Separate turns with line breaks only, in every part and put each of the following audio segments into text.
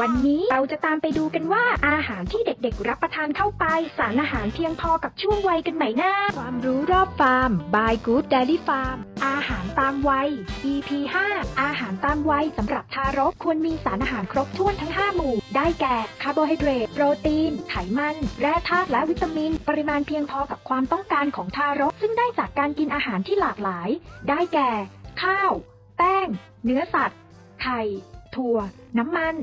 วันนี้เราจะตามไปดูกันว่าอาหารที่เด็กๆ รับประทานเข้าไป สารอาหารเพียงพอกับช่วงวัยกันไหมนะ
ความรู้รอบฟาร์ม by Good Dairy Farm
อาหารตามวัย EP 5อาหารตามวัยสำหรับทารกควรมีสารอาหารครบถ้วนทั้ง 5 หมู่ ได้แก่คาร์โบไฮเดรตโปรตีน ไขมัน แร่ธาตุและวิตามิน ปริมาณเพียงพอกับความต้องการของทารก ซึ่งได้จากการกินอาหารที่หลากหลาย ได้แก่ ข้าว แป้ง เนื้อสัตว์ ไข่ ถั่ว น้ำมัน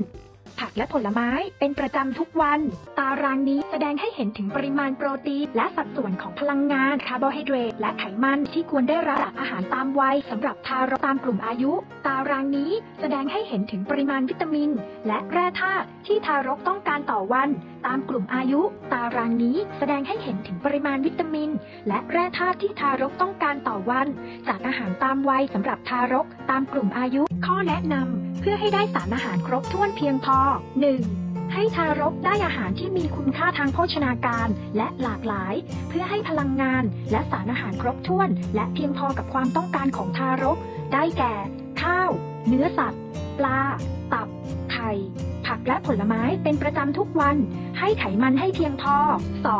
ผักและผลไม้เป็นประจำทุกวัน ตารางนี้แสดงให้เห็นถึงปริมาณโปรตีน และสัดส่วนของพลังงานคาร์โบไฮเดรตและไขมันที่ควรได้รับจากอาหารตามวัยสำหรับทารกตามกลุ่มอายุ ตารางนี้แสดงให้เห็นถึงปริมาณวิตามิน และแร่ธาตุที่ทารกต้องการต่อวัน ตามกลุ่มอายุ ตารางนี้แสดงให้เห็นถึงปริมาณวิตามิน และแร่ธาตุที่ทารกต้องการต่อวัน จากอาหารตามวัยสำหรับทารกตามกลุ่มอายุ ข้อแนะนำเพื่อให้ได้สารอาหารครบถ้วนเพียงพอ 1. ให้ทารกได้อาหารที่มีคุณค่าทางโภชนาการและหลากหลาย เพื่อให้พลังงานและสารอาหารครบถ้วน และเพียงพอกับความต้องการของทารก ได้แก่ ข้าว เนื้อสัตว์ ปลา ตับ ผักและผลไม้เป็นประจำทุกวัน ให้ไขมันให้เพียงพอ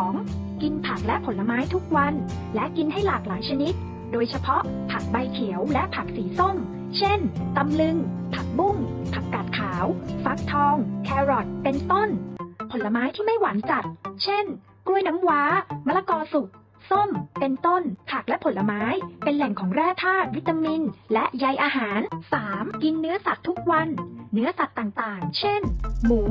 2. กินผักและผลไม้ทุกวัน และกินให้หลากหลายชนิด โดยเฉพาะผักใบเขียวและผักสีส้ม เช่น ตำลึง ผักบุ้ง ผักกาดขาว ฟักทอง แครอท เป็นต้น ผลไม้ที่ไม่หวานจัด เช่น กล้วยน้ำว้า มะละกอสุกส้ม เป็นต้น ผักและผลไม้ เป็นแหล่งของแร่ธาตุ วิตามิน และใยอาหาร 3. กินเนื้อสัตว์ทุกวัน เนื้อสัตว์ต่างๆ เช่น หมู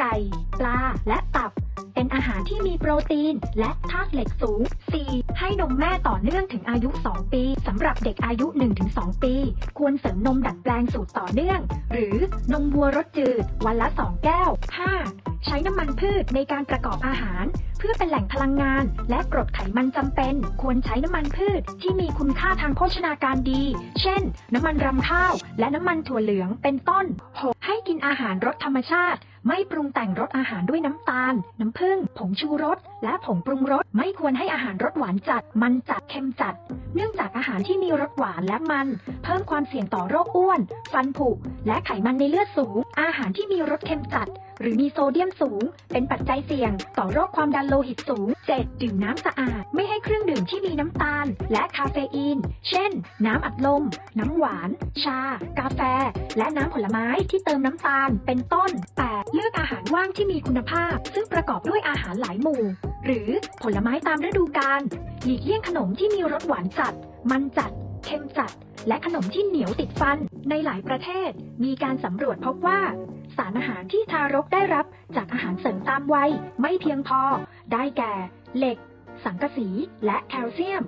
ไก่ ปลา และตับ เป็นอาหารที่มีโปรตีน และธาตุเหล็กสูง 4. ให้นมแม่ต่อเนื่องถึงอายุ 2 ปีสำหรับเด็กอายุ 1-2 ปี ควรเสริมนมดัดแปลงสูตรต่อเนื่อง หรือนมวัวรสจืด วันละ 2 แก้ว 5. ใช้น้ำมันพืชในการประกอบอาหาร เพื่อเป็นแหล่งพลังงาน และกรดไขมันจำเป็น ควรใช้น้ำมันพืชที่มีคุณค่าทางโภชนาการดี เช่น น้ำมันรำข้าว และน้ำมันถั่วเหลืองเป็นต้น 6. ให้กินอาหารรสธรรมชาติ ไม่ปรุงแต่งรสอาหารด้วยน้ำตาล น้ำผึ้ง ผงชูรส และผงปรุงรส ไม่ควรให้อาหารรสหวานจัด มันจัด เค็มจัด เนื่องจากอาหารที่มีรสหวานและมัน เพิ่มความเสี่ยงต่อโรคอ้วน ฟันผุ และไขมันในเลือดสูง อาหารที่มีรสเค็มจัด หรือมีโซเดียมสูง เป็นปัจจัยเสี่ยง ต่อโรคความดันโลหิตสูง 7. ดื่มน้ำสะอาด ไม่ให้เครื่องดื่มที่มีน้ำตาล และคาเฟอีน เช่น น้ำอัดลม น้ำหวาน ชา กาแฟ และน้ำผลไม้ที่เติมน้ำตาล เป็นต้น 8. เลือกอาหารว่างที่มีคุณภาพ ซึ่งประกอบด้วยอาหารหลายหมู่ หรือผลไม้ตามฤดูกาล หลีกเลี่ยงขนมที่มีรสหวานจัด มันจัด เค็มจัด และขนมที่เหนียวติดฟัน ในหลายประเทศ มีการสำรวจพบว่า สารอาหารที่ทารกได้รับจากอาหารเสริมตามวัยไม่เพียงพอ ได้แก่ เหล็ก สังกะสีและแคลเซียม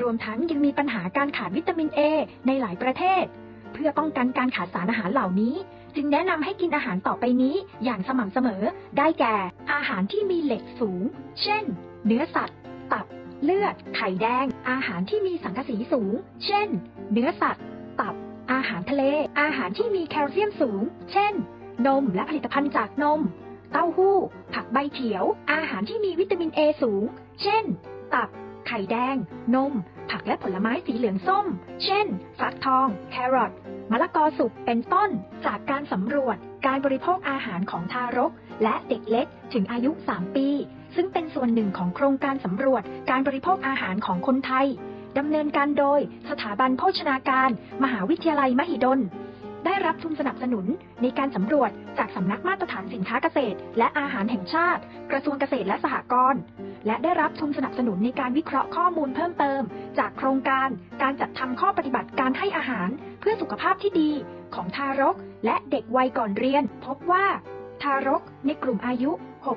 รวมทั้งยังมีปัญหาการขาดวิตามินเอในหลายประเทศ เพื่อป้องกันการขาดสารอาหารเหล่านี้ จึงแนะนำให้กินอาหารต่อไปนี้อย่างสม่ำเสมอ ได้แก่ อาหารที่มีเหล็กสูง เช่น เนื้อสัตว์ ตับเลือด ไข่แดง อาหารที่มีสังกะสีสูง เช่น เนื้อสัตว์ ตับ อาหารทะเล อาหารที่มีแคลเซียมสูง เช่น นมและผลิตภัณฑ์จากนม เต้าหู้ ผักใบเขียว อาหารที่มีวิตามินเอสูง เช่น ตับ ไข่แดง นม ผักและผลไม้สีเหลืองส้ม เช่น ฟักทอง แครอทมะละกอสุกเป็นต้น จากการสำรวจการบริโภคอาหารของทารก และเด็กเล็กถึงอายุ 3 ปี ซึ่งเป็นส่วนหนึ่งของโครงการสำรวจการบริโภคอาหารของคนไทย ดำเนินการโดยสถาบันโภชนาการ มหาวิทยาลัยมหิดล ได้รับทุนสนับสนุนในการสำรวจจากสำนักมาตรฐานสินค้าเกษตร และอาหารแห่งชาติ กระทรวงเกษตรและสหกรณ์และได้รับทุนสนับสนุนในการวิเคราะห์ข้อมูลเพิ่มเติม จากโครงการการจัดทำข้อปฏิบัติการให้อาหาร เพื่อสุขภาพที่ดีของทารก และเด็กวัยก่อนเรียน พบว่า ทารกในกลุ่มอายุ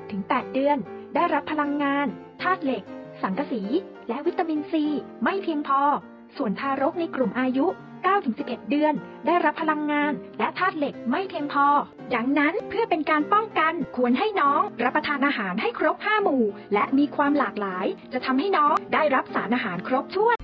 6-8 เดือน ได้รับพลังงานธาตุเหล็ก สังกะสี และวิตามินซี ไม่เพียงพอ ส่วนทารกในกลุ่มอายุ 9-11 เดือน ได้รับพลังงาน และธาตุเหล็กไม่เพียงพอ ดังนั้นเพื่อเป็นการป้องกันควรให้น้องรับประทานอาหารให้ครบ 5 หมู่ และมีความหลากหลาย จะทำให้น้องได้รับสารอาหารครบถ้วน